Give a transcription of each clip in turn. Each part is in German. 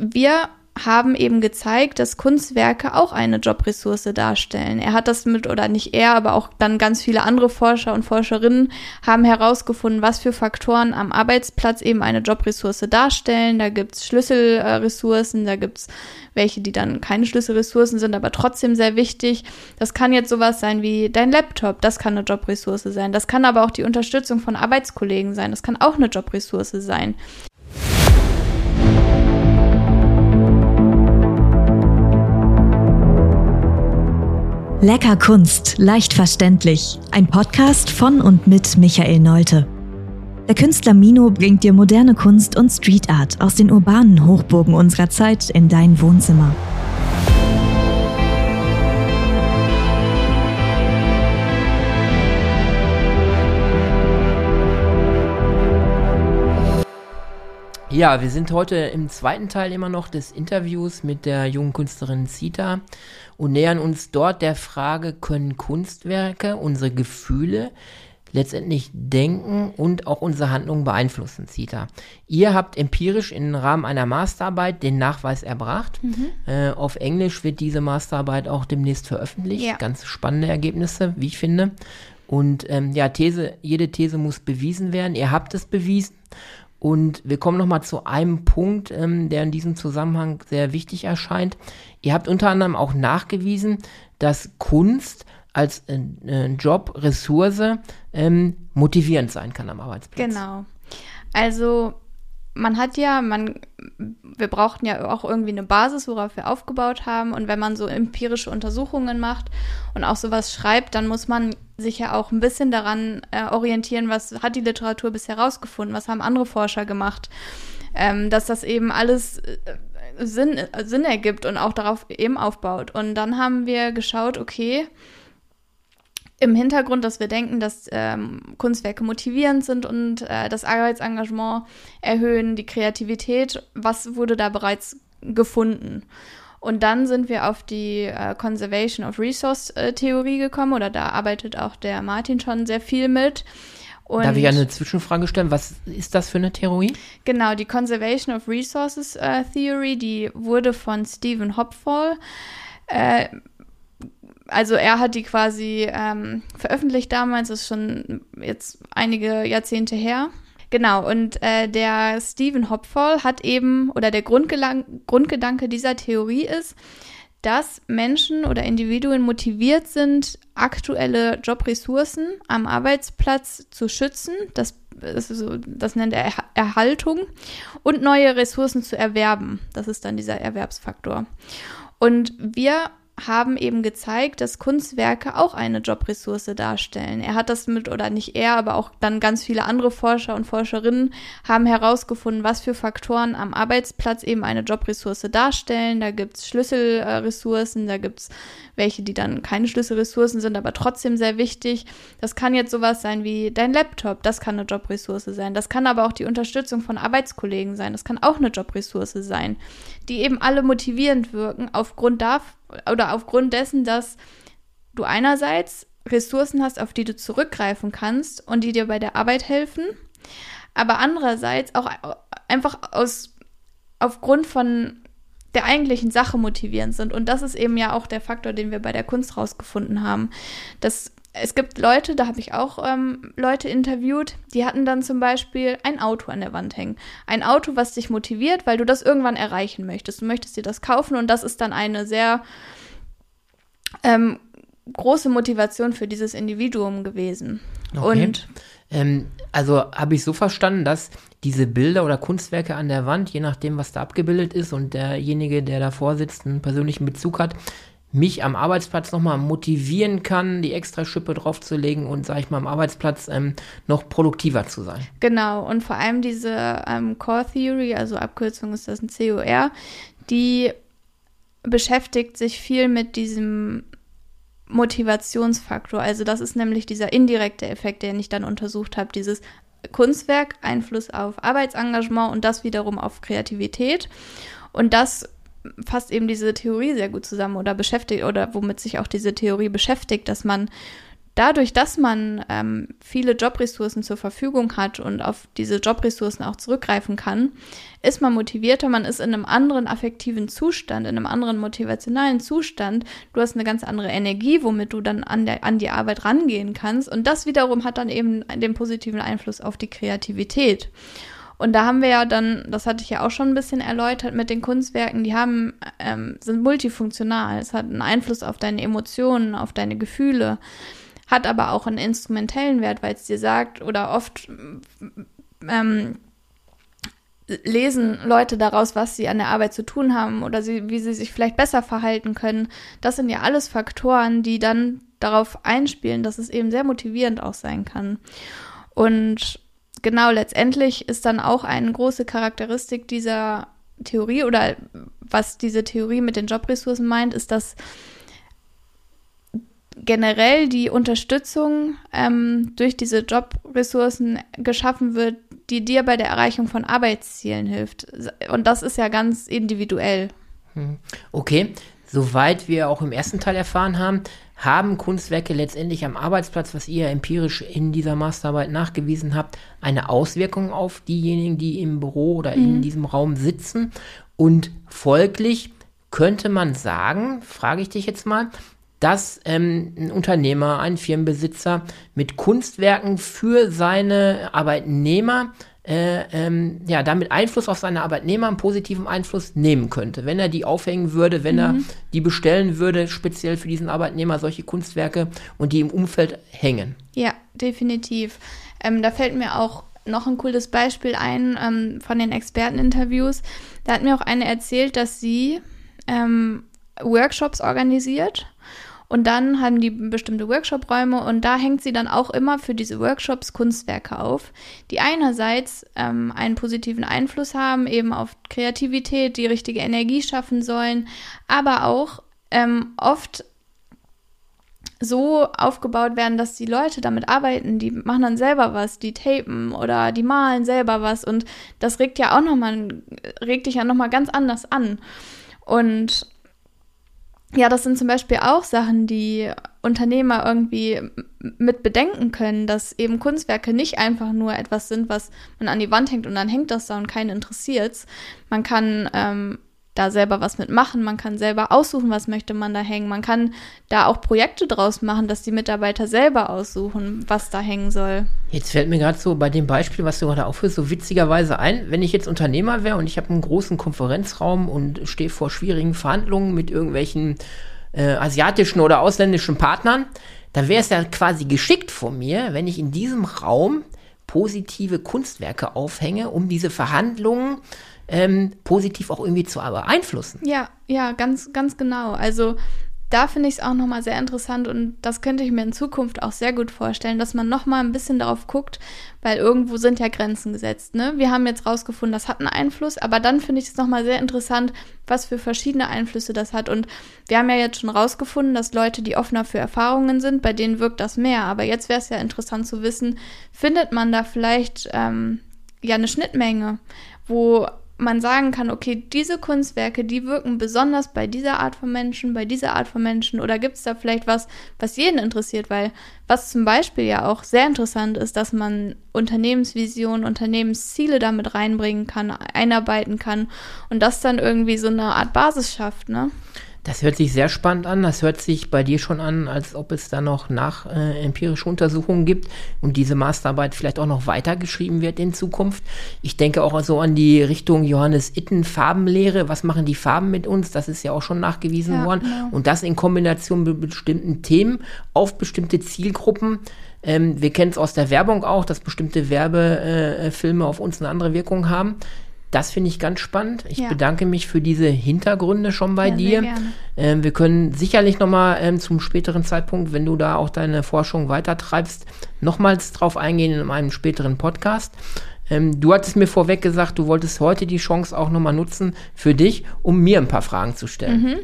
wir haben eben gezeigt, dass Kunstwerke auch eine Jobressource darstellen. Er hat das mit, oder nicht er, aber auch dann ganz viele andere Forscher und Forscherinnen haben herausgefunden, was für Faktoren am Arbeitsplatz eben eine Jobressource darstellen. Da gibt's Schlüsselressourcen, da gibt's welche, die dann keine Schlüsselressourcen sind, aber trotzdem sehr wichtig. Das kann jetzt sowas sein wie dein Laptop, das kann eine Jobressource sein. Das kann aber auch die Unterstützung von Arbeitskollegen sein, das kann auch eine Jobressource sein. Lecker Kunst, leicht verständlich. Ein Podcast von und mit Michael Neute. Der Künstler Mino bringt dir moderne Kunst und Street Art aus den urbanen Hochburgen unserer Zeit in dein Wohnzimmer. Ja, wir sind heute im zweiten Teil immer noch des Interviews mit der jungen Künstlerin Zita und nähern uns dort der Frage, können Kunstwerke unsere Gefühle letztendlich denken und auch unsere Handlungen beeinflussen, Zita. Ihr habt empirisch im Rahmen einer Masterarbeit den Nachweis erbracht. Mhm. Äh, auf Englisch wird diese Masterarbeit auch demnächst veröffentlicht. Ja. Ganz spannende Ergebnisse, wie ich finde. Und ähm, ja, These, jede These muss bewiesen werden. Ihr habt es bewiesen. Und wir kommen nochmal zu einem Punkt, ähm, der in diesem Zusammenhang sehr wichtig erscheint. Ihr habt unter anderem auch nachgewiesen, dass Kunst als äh, äh, Job, Ressource ähm, motivierend sein kann am Arbeitsplatz. Genau. Also man hat ja, man, wir brauchten ja auch irgendwie eine Basis, worauf wir aufgebaut haben. Und wenn man so empirische Untersuchungen macht und auch sowas schreibt, dann muss man sich ja auch ein bisschen daran äh, orientieren, was hat die Literatur bisher herausgefunden, was haben andere Forscher gemacht, ähm, dass das eben alles äh, Sinn, äh, Sinn ergibt und auch darauf eben aufbaut. Und dann haben wir geschaut, okay, im Hintergrund, dass wir denken, dass ähm, Kunstwerke motivierend sind und äh, das Arbeitsengagement erhöhen, die Kreativität. Was wurde da bereits gefunden? Und dann sind wir auf die äh, Conservation of Resource äh, Theorie gekommen, oder da arbeitet auch der Martin schon sehr viel mit. Und Darf ich eine Zwischenfrage stellen? Was ist das für eine Theorie? Genau, die Conservation of Resources äh, Theory, die wurde von Stephen Hopfall äh, also er hat die quasi ähm, veröffentlicht damals, das ist schon jetzt einige Jahrzehnte her. Genau, und äh, der Stephen Hopfall hat eben, oder der Grundgedanke dieser Theorie ist, dass Menschen oder Individuen motiviert sind, aktuelle Jobressourcen am Arbeitsplatz zu schützen. Das, so, das nennt er Erhaltung und neue Ressourcen zu erwerben. Das ist dann dieser Erwerbsfaktor. Und wir haben eben gezeigt, dass Kunstwerke auch eine Jobressource darstellen. Er hat das mit, oder nicht er, aber auch dann ganz viele andere Forscher und Forscherinnen haben herausgefunden, was für Faktoren am Arbeitsplatz eben eine Jobressource darstellen. Da gibt's Schlüsselressourcen, da gibt's welche, die dann keine Schlüsselressourcen sind, aber trotzdem sehr wichtig. Das kann jetzt sowas sein wie dein Laptop, das kann eine Jobressource sein. Das kann aber auch die Unterstützung von Arbeitskollegen sein. Das kann auch eine Jobressource sein, die eben alle motivierend wirken aufgrund davon, oder aufgrund dessen, dass du einerseits Ressourcen hast, auf die du zurückgreifen kannst und die dir bei der Arbeit helfen, aber andererseits auch einfach aus aufgrund von der eigentlichen Sache motivierend sind. Und das ist eben ja auch der Faktor, den wir bei der Kunst rausgefunden haben. Dass es gibt Leute, da habe ich auch ähm, Leute interviewt, die hatten dann zum Beispiel ein Auto an der Wand hängen. Ein Auto, was dich motiviert, weil du das irgendwann erreichen möchtest. Du möchtest dir das kaufen und das ist dann eine sehr ähm, große Motivation für dieses Individuum gewesen. Okay. Und ähm, also habe ich so verstanden, dass diese Bilder oder Kunstwerke an der Wand, je nachdem, was da abgebildet ist und derjenige, der davor sitzt, einen persönlichen Bezug hat, mich am Arbeitsplatz nochmal motivieren kann, die extra Schippe draufzulegen und, sag ich mal, am Arbeitsplatz ähm, noch produktiver zu sein. Genau, und vor allem diese ähm, Core Theory, also Abkürzung ist das ein COR, die beschäftigt sich viel mit diesem Motivationsfaktor. Also das ist nämlich dieser indirekte Effekt, den ich dann untersucht habe, dieses Kunstwerk, Einfluss auf Arbeitsengagement und das wiederum auf Kreativität. Und das fasst eben diese Theorie sehr gut zusammen oder beschäftigt oder womit sich auch diese Theorie beschäftigt, dass man dadurch, dass man ähm, viele Jobressourcen zur Verfügung hat und auf diese Jobressourcen auch zurückgreifen kann, ist man motivierter, man ist in einem anderen affektiven Zustand, in einem anderen motivationalen Zustand. Du hast eine ganz andere Energie, womit du dann an, der, an die Arbeit rangehen kannst. Und das wiederum hat dann eben den positiven Einfluss auf die Kreativität. Und da haben wir ja dann, das hatte ich ja auch schon ein bisschen erläutert mit den Kunstwerken, die haben, ähm, sind multifunktional. Es hat einen Einfluss auf deine Emotionen, auf deine Gefühle, hat aber auch einen instrumentellen Wert, weil es dir sagt, oder oft ähm, lesen Leute daraus, was sie an der Arbeit zu tun haben oder sie, wie sie sich vielleicht besser verhalten können. Das sind ja alles Faktoren, die dann darauf einspielen, dass es eben sehr motivierend auch sein kann. Und genau, letztendlich ist dann auch eine große Charakteristik dieser Theorie oder was diese Theorie mit den Jobressourcen meint, ist, dass generell die Unterstützung ähm, durch diese Jobressourcen geschaffen wird, die dir bei der Erreichung von Arbeitszielen hilft. Und das ist ja ganz individuell. Hm. Okay, soweit wir auch im ersten Teil erfahren haben, haben Kunstwerke letztendlich am Arbeitsplatz, was ihr empirisch in dieser Masterarbeit nachgewiesen habt, eine Auswirkung auf diejenigen, die im Büro oder mhm. in diesem Raum sitzen. Und folglich könnte man sagen, frage ich dich jetzt mal, dass ähm, ein Unternehmer, ein Firmenbesitzer mit Kunstwerken für seine Arbeitnehmer äh, ähm, ja, damit Einfluss auf seine Arbeitnehmer, einen positiven Einfluss nehmen könnte. Wenn er die aufhängen würde, wenn mhm. er die bestellen würde, speziell für diesen Arbeitnehmer solche Kunstwerke und die im Umfeld hängen. Ja, definitiv. Ähm, da fällt mir auch noch ein cooles Beispiel ein ähm, von den Experteninterviews. Da hat mir auch eine erzählt, dass sie ähm, Workshops organisiert und dann haben die bestimmte Workshop-Räume und da hängt sie dann auch immer für diese Workshops Kunstwerke auf, die einerseits ähm, einen positiven Einfluss haben, eben auf Kreativität, die richtige Energie schaffen sollen, aber auch ähm, oft so aufgebaut werden, dass die Leute damit arbeiten, die machen dann selber was, die tapen oder die malen selber was und das regt ja auch nochmal, regt dich ja nochmal ganz anders an. Und ja, das sind zum Beispiel auch Sachen, die Unternehmer irgendwie mit bedenken können, dass eben Kunstwerke nicht einfach nur etwas sind, was man an die Wand hängt und dann hängt das da und keinen interessiert's. Man kann ähm, da selber was mitmachen. Man kann selber aussuchen, was möchte man da hängen. Man kann da auch Projekte draus machen, dass die Mitarbeiter selber aussuchen, was da hängen soll. Jetzt fällt mir gerade so bei dem Beispiel, was du gerade aufführst, so witzigerweise ein, wenn ich jetzt Unternehmer wäre und ich habe einen großen Konferenzraum und stehe vor schwierigen Verhandlungen mit irgendwelchen äh, asiatischen oder ausländischen Partnern, dann wäre es ja quasi geschickt von mir, wenn ich in diesem Raum positive Kunstwerke aufhänge, um diese Verhandlungen ähm, positiv auch irgendwie zu beeinflussen. Ja, ja, ganz, ganz genau. Also da finde ich es auch nochmal sehr interessant und das könnte ich mir in Zukunft auch sehr gut vorstellen, dass man nochmal ein bisschen darauf guckt, weil irgendwo sind ja Grenzen gesetzt. Ne? Wir haben jetzt rausgefunden, das hat einen Einfluss, aber dann finde ich es nochmal sehr interessant, was für verschiedene Einflüsse das hat. Und wir haben ja jetzt schon rausgefunden, dass Leute, die offener für Erfahrungen sind, bei denen wirkt das mehr. Aber jetzt wäre es ja interessant zu wissen, findet man da vielleicht ähm, ja eine Schnittmenge, wo man sagen kann, okay, diese Kunstwerke, die wirken besonders bei dieser Art von Menschen, bei dieser Art von Menschen oder gibt es da vielleicht was, was jeden interessiert, weil was zum Beispiel ja auch sehr interessant ist, dass man Unternehmensvisionen, Unternehmensziele damit reinbringen kann, einarbeiten kann und das dann irgendwie so eine Art Basis schafft, ne? Das hört sich sehr spannend an. Das hört sich bei dir schon an, als ob es da noch nach äh, empirische Untersuchungen gibt und diese Masterarbeit vielleicht auch noch weitergeschrieben wird in Zukunft. Ich denke auch so an die Richtung Johannes Itten Farbenlehre. Was machen die Farben mit uns? Das ist ja auch schon nachgewiesen ja, worden. Genau. Und das in Kombination mit bestimmten Themen auf bestimmte Zielgruppen. Ähm, wir kennen es aus der Werbung auch, dass bestimmte Werbefilme äh, auf uns eine andere Wirkung haben. Das finde ich ganz spannend. Ich ja. bedanke mich für diese Hintergründe schon bei ja, dir. Ähm, wir können sicherlich nochmal ähm, zum späteren Zeitpunkt, wenn du da auch deine Forschung weitertreibst, nochmals drauf eingehen in einem späteren Podcast. Ähm, du hattest mir vorweg gesagt, du wolltest heute die Chance auch nochmal nutzen für dich, um mir ein paar Fragen zu stellen. Mhm.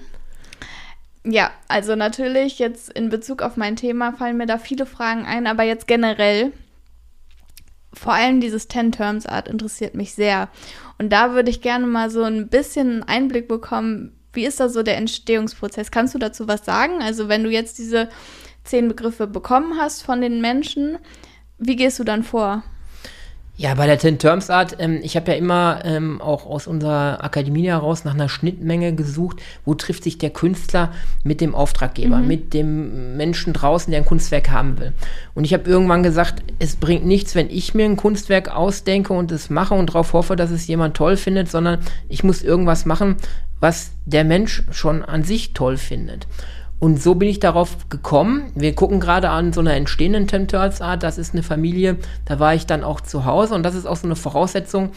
Ja, also natürlich jetzt in Bezug auf mein Thema fallen mir da viele Fragen ein, aber jetzt generell vor allem dieses Ten-Terms-Art interessiert mich sehr. Und da würde ich gerne mal so ein bisschen Einblick bekommen, wie ist da so der Entstehungsprozess? Kannst du dazu was sagen? Also wenn du jetzt diese zehn Begriffe bekommen hast von den Menschen, wie gehst du dann vor? Ja, bei der Ten Terms Art, ähm, ich habe ja immer ähm, auch aus unserer Akademie heraus nach einer Schnittmenge gesucht, wo trifft sich der Künstler mit dem Auftraggeber, mhm. mit dem Menschen draußen, der ein Kunstwerk haben will. Und ich habe irgendwann gesagt, es bringt nichts, wenn ich mir ein Kunstwerk ausdenke und es mache und darauf hoffe, dass es jemand toll findet, sondern ich muss irgendwas machen, was der Mensch schon an sich toll findet. Und so bin ich darauf gekommen. Wir gucken gerade an so einer entstehenden Temptals Art. Das ist eine Familie, da war ich dann auch zu Hause. Und das ist auch so eine Voraussetzung.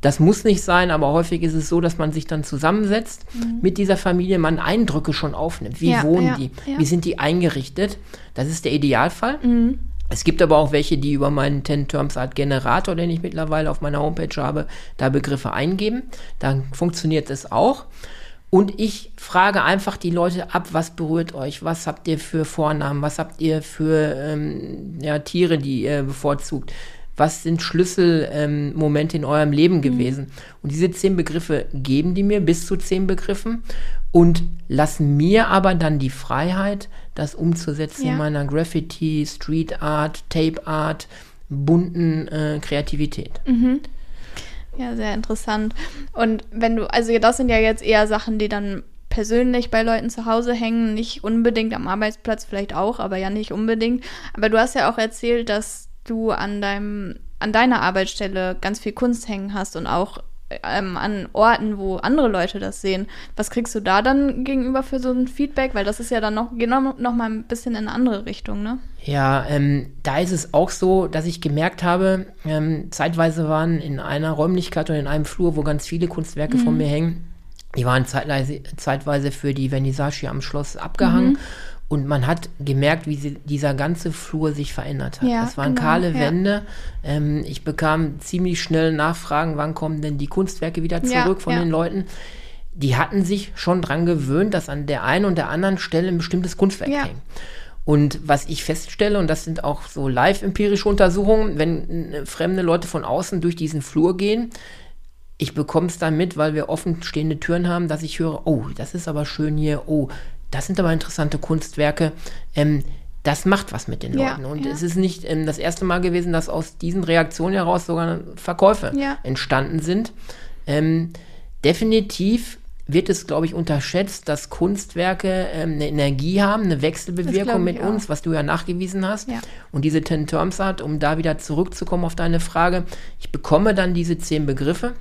Das muss nicht sein, aber häufig ist es so, dass man sich dann zusammensetzt mhm. mit dieser Familie, man Eindrücke schon aufnimmt. Wie ja, wohnen ja, die? Ja. Wie sind die eingerichtet? Das ist der Idealfall. Mhm. Es gibt aber auch welche, die über meinen 10 Terms Art Generator, den ich mittlerweile auf meiner Homepage habe, da Begriffe eingeben. Dann funktioniert es auch. Und ich frage einfach die Leute ab, was berührt euch? Was habt ihr für Vornamen? Was habt ihr für ähm, ja, Tiere, die ihr bevorzugt? Was sind Schlüsselmomente ähm, in eurem Leben mhm. gewesen? Mhm. Und diese zehn Begriffe geben die mir, bis zu zehn Begriffen, und lassen mir aber dann die Freiheit, das umzusetzen ja. in meiner Graffiti, Street Art, Tape Art, bunten äh, Kreativität. Mhm. Ja, sehr interessant. Und wenn du, also das sind ja jetzt eher Sachen, die dann persönlich bei Leuten zu Hause hängen, nicht unbedingt am Arbeitsplatz, vielleicht auch, aber ja nicht unbedingt. Aber du hast ja auch erzählt, dass du an deinem, an deiner Arbeitsstelle ganz viel Kunst hängen hast und auch ähm, an Orten, wo andere Leute das sehen. Was kriegst du da dann gegenüber für so ein Feedback? Weil das ist ja dann noch, genau noch mal ein bisschen in eine andere Richtung, ne? Ja, ähm, da ist es auch so, dass ich gemerkt habe, ähm, zeitweise waren in einer Räumlichkeit oder in einem Flur, wo ganz viele Kunstwerke mhm. von mir hängen, die waren zeitweise, zeitweise für die Vernissage am Schloss abgehangen. Mhm. Und man hat gemerkt, wie sie, dieser ganze Flur sich verändert hat. Ja, das waren genau, kahle ja. Wände. Ähm, ich bekam ziemlich schnell Nachfragen, wann kommen denn die Kunstwerke wieder zurück ja, von den Leuten. Die hatten sich schon dran gewöhnt, dass an der einen und der anderen Stelle ein bestimmtes Kunstwerk hängt. Und was ich feststelle, und das sind auch so live-empirische Untersuchungen, wenn äh, fremde Leute von außen durch diesen Flur gehen, ich bekomme es dann mit, weil wir offen stehende Türen haben, dass ich höre, oh, das ist aber schön hier, oh, das sind aber interessante Kunstwerke. Ähm, das macht was mit den Leuten. Ja, und ja. es ist nicht ähm, das erste Mal gewesen, dass aus diesen Reaktionen heraus sogar Verkäufe ja. entstanden sind. Ähm, definitiv wird es, glaube ich, unterschätzt, dass Kunstwerke ähm, eine Energie haben, eine Wechselbewirkung mit uns, auch. was du ja nachgewiesen hast. Und diese Ten Terms hat, um da wieder zurückzukommen auf deine Frage, ich bekomme dann diese zehn Begriffe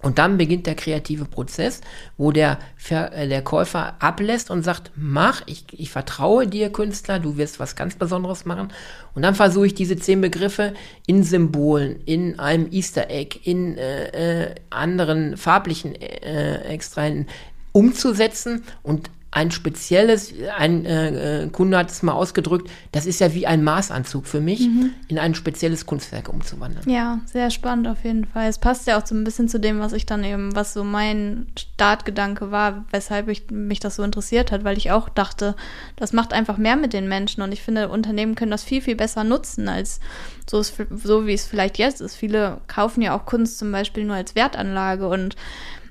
und dann beginnt der kreative Prozess, wo der, Ver äh, der Käufer ablässt und sagt, mach, ich, ich vertraue dir, Künstler, du wirst was ganz Besonderes machen. Und dann versuche ich diese zehn Begriffe in Symbolen, in einem Easter Egg, in äh, äh, anderen farblichen äh, Extrahen umzusetzen und ein spezielles, ein äh, äh, Kunde hat es mal ausgedrückt, das ist ja wie ein Maßanzug für mich, mhm. in ein spezielles Kunstwerk umzuwandeln. Ja, sehr spannend auf jeden Fall. Es passt ja auch so ein bisschen zu dem, was ich dann eben, was so mein Startgedanke war, weshalb ich, mich das so interessiert hat, weil ich auch dachte, das macht einfach mehr mit den Menschen und ich finde, Unternehmen können das viel, viel besser nutzen, als so, so wie es vielleicht jetzt ist. Viele kaufen ja auch Kunst zum Beispiel nur als Wertanlage und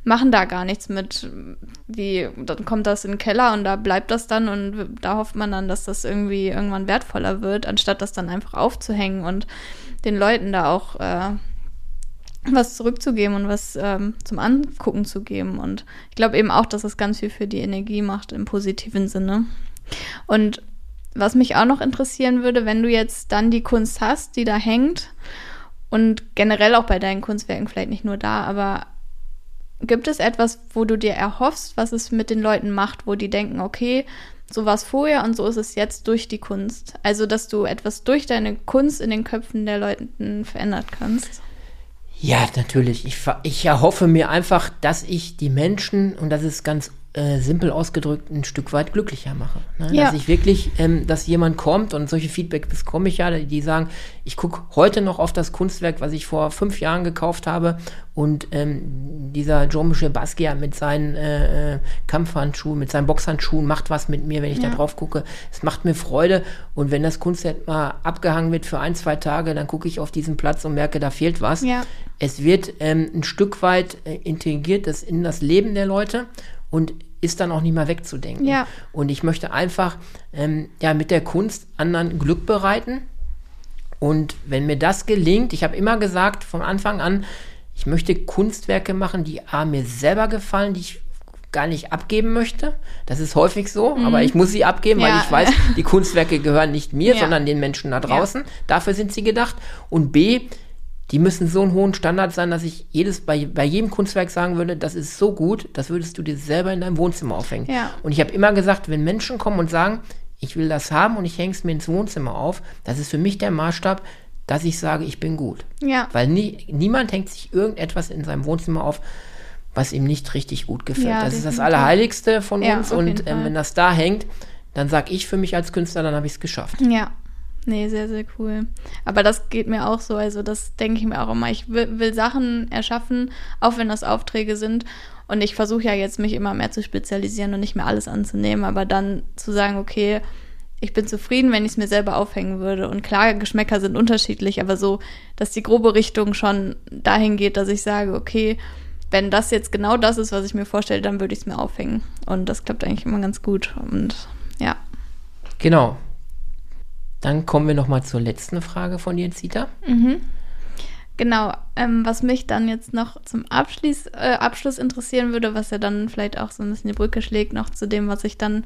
machen da gar nichts mit. Wie, dann kommt das in den Keller und da bleibt das dann und da hofft man dann, dass das irgendwie irgendwann wertvoller wird, anstatt das dann einfach aufzuhängen und den Leuten da auch äh, was zurückzugeben und was ähm, zum Angucken zu geben. Und ich glaube eben auch, dass das ganz viel für die Energie macht im positiven Sinne. Und was mich auch noch interessieren würde, wenn du jetzt dann die Kunst hast, die da hängt und generell auch bei deinen Kunstwerken, vielleicht nicht nur da, aber Gibt es etwas, wo du dir erhoffst, was es mit den Leuten macht, wo die denken, okay, so war es vorher und so ist es jetzt durch die Kunst? Also, dass du etwas durch deine Kunst in den Köpfen der Leute verändert kannst? Ja, natürlich. Ich, ich erhoffe mir einfach, dass ich die Menschen, und das ist ganz äh, simpel ausgedrückt ein Stück weit glücklicher mache. Ne? Ja. Dass ich wirklich, ähm, dass jemand kommt und solche Feedback bekomme ich ja, die sagen, ich gucke heute noch auf das Kunstwerk, was ich vor fünf Jahren gekauft habe und ähm, dieser Jean-Michel Basquiat mit seinen äh, äh, Kampfhandschuhen, mit seinen Boxhandschuhen macht was mit mir, wenn ich ja. da drauf gucke. Es macht mir Freude und wenn das Kunstwerk mal abgehangen wird für ein, zwei Tage, dann gucke ich auf diesen Platz und merke, da fehlt was. Ja. Es wird ähm, ein Stück weit äh, integriert das in das Leben der Leute und ist dann auch nicht mehr wegzudenken. Ja. Und ich möchte einfach ähm, ja, mit der Kunst anderen Glück bereiten. Und wenn mir das gelingt, ich habe immer gesagt von Anfang an, ich möchte Kunstwerke machen, die A, mir selber gefallen, die ich gar nicht abgeben möchte. Das ist häufig so, mhm. aber ich muss sie abgeben, ja. weil ich weiß, die Kunstwerke gehören nicht mir, ja. sondern den Menschen da draußen. Dafür sind sie gedacht. Und B, die müssen so einen hohen Standard sein, dass ich jedes, bei, bei jedem Kunstwerk sagen würde, das ist so gut, das würdest du dir selber in deinem Wohnzimmer aufhängen. Ja. Und ich habe immer gesagt, wenn Menschen kommen und sagen, ich will das haben und ich hänge es mir ins Wohnzimmer auf, das ist für mich der Maßstab, dass ich sage, ich bin gut. Ja. Weil nie, niemand hängt sich irgendetwas in seinem Wohnzimmer auf, was ihm nicht richtig gut gefällt. Ja, das definitiv. ist das Allerheiligste von ja, uns und ähm, wenn das da hängt, dann sage ich für mich als Künstler, dann habe ich es geschafft. Ja, Nee, sehr, sehr cool. Aber das geht mir auch so. Also, das denke ich mir auch immer. Ich will, will Sachen erschaffen, auch wenn das Aufträge sind. Und ich versuche ja jetzt, mich immer mehr zu spezialisieren und nicht mehr alles anzunehmen. Aber dann zu sagen, okay, ich bin zufrieden, wenn ich es mir selber aufhängen würde. Und klar, Geschmäcker sind unterschiedlich, aber so, dass die grobe Richtung schon dahin geht, dass ich sage, okay, wenn das jetzt genau das ist, was ich mir vorstelle, dann würde ich es mir aufhängen. Und das klappt eigentlich immer ganz gut. Und ja. Genau. Dann kommen wir noch mal zur letzten Frage von dir, Zita. Mhm. Genau, ähm, was mich dann jetzt noch zum Abschluss, äh, Abschluss interessieren würde, was ja dann vielleicht auch so ein bisschen die Brücke schlägt noch zu dem, was ich dann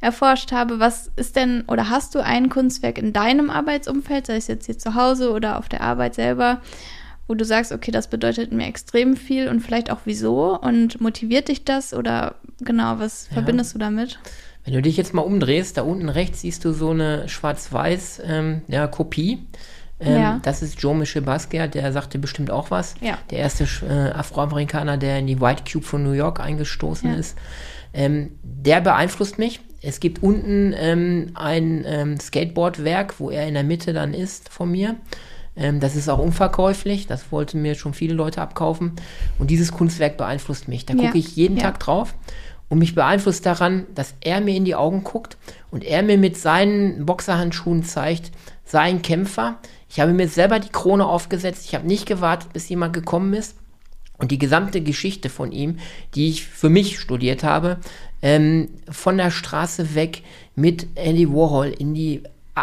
erforscht habe. Was ist denn oder hast du ein Kunstwerk in deinem Arbeitsumfeld, sei es jetzt hier zu Hause oder auf der Arbeit selber, wo du sagst, okay, das bedeutet mir extrem viel und vielleicht auch wieso und motiviert dich das oder genau, was ja. verbindest du damit? Wenn du dich jetzt mal umdrehst, da unten rechts siehst du so eine schwarz-weiß ähm, ja, Kopie. Ähm, ja. Das ist Joe Michel Basquiat, der sagte bestimmt auch was. Ja. Der erste äh, Afroamerikaner, der in die White Cube von New York eingestoßen ist. Ähm, der beeinflusst mich. Es gibt unten ähm, ein ähm, Skateboardwerk, wo er in der Mitte dann ist von mir. Ähm, das ist auch unverkäuflich. Das wollten mir schon viele Leute abkaufen. Und dieses Kunstwerk beeinflusst mich. Da gucke ich jeden Tag drauf und mich beeinflusst daran, dass er mir in die Augen guckt und er mir mit seinen Boxerhandschuhen zeigt, sein Kämpfer. Ich habe mir selber die Krone aufgesetzt. Ich habe nicht gewartet, bis jemand gekommen ist. Und die gesamte Geschichte von ihm, die ich für mich studiert habe, ähm, von der Straße weg mit Andy Warhol in die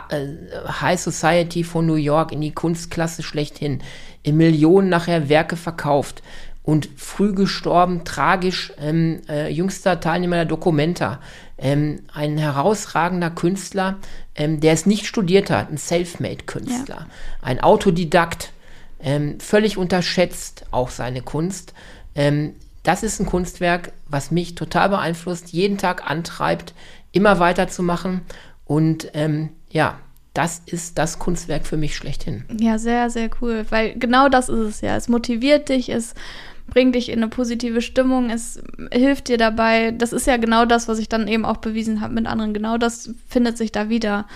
äh, High Society von New York, in die Kunstklasse schlechthin, in Millionen nachher Werke verkauft, und früh gestorben, tragisch, ähm, äh, jüngster Teilnehmer der Documenta. Ähm, ein herausragender Künstler, ähm, der es nicht studiert hat, ein Selfmade-Künstler, ja. ein Autodidakt, ähm, völlig unterschätzt auch seine Kunst. Ähm, das ist ein Kunstwerk, was mich total beeinflusst, jeden Tag antreibt, immer weiterzumachen und ähm, ja, das ist das Kunstwerk für mich schlechthin. Ja, sehr, sehr cool, weil genau das ist es ja. Es motiviert dich, es bringt dich in eine positive Stimmung, es hilft dir dabei. Das ist ja genau das, was ich dann eben auch bewiesen habe mit anderen. Genau das findet sich da wieder.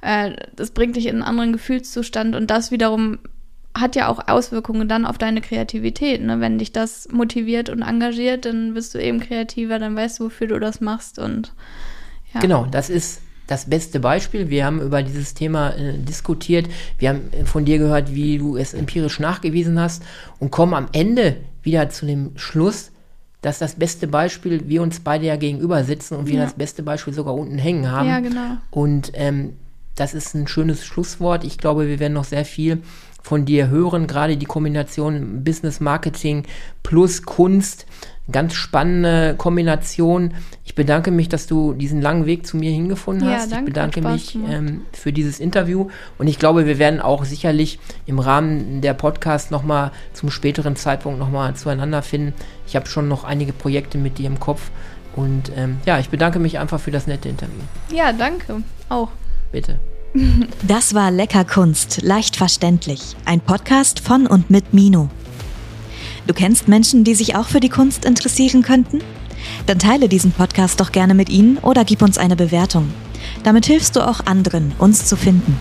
Äh, das bringt dich in einen anderen Gefühlszustand und das wiederum hat ja auch Auswirkungen dann auf deine Kreativität. Ne? Wenn dich das motiviert und engagiert, dann bist du eben kreativer, dann weißt du, wofür du das machst und ja. Genau, das ist das beste Beispiel. Wir haben über dieses Thema äh, diskutiert. Wir haben von dir gehört, wie du es empirisch nachgewiesen hast und kommen am Ende wieder zu dem Schluss, dass das beste Beispiel, wir uns beide ja gegenüber sitzen und wir ja. das beste Beispiel sogar unten hängen haben. Ja, genau. Und ähm, das ist ein schönes Schlusswort. Ich glaube, wir werden noch sehr viel von dir hören, gerade die Kombination Business Marketing plus Kunst ganz spannende Kombination. Ich bedanke mich, dass du diesen langen Weg zu mir hingefunden hast. Ja, danke, ich bedanke mich ähm, für dieses Interview und ich glaube, wir werden auch sicherlich im Rahmen der Podcast nochmal zum späteren Zeitpunkt nochmal zueinander finden. Ich habe schon noch einige Projekte mit dir im Kopf und ähm, ja, ich bedanke mich einfach für das nette Interview. Ja, danke. Auch. Bitte. Das war Lecker Kunst, leicht verständlich. Ein Podcast von und mit Mino. Du kennst Menschen, die sich auch für die Kunst interessieren könnten? Dann teile diesen Podcast doch gerne mit ihnen oder gib uns eine Bewertung. Damit hilfst du auch anderen, uns zu finden.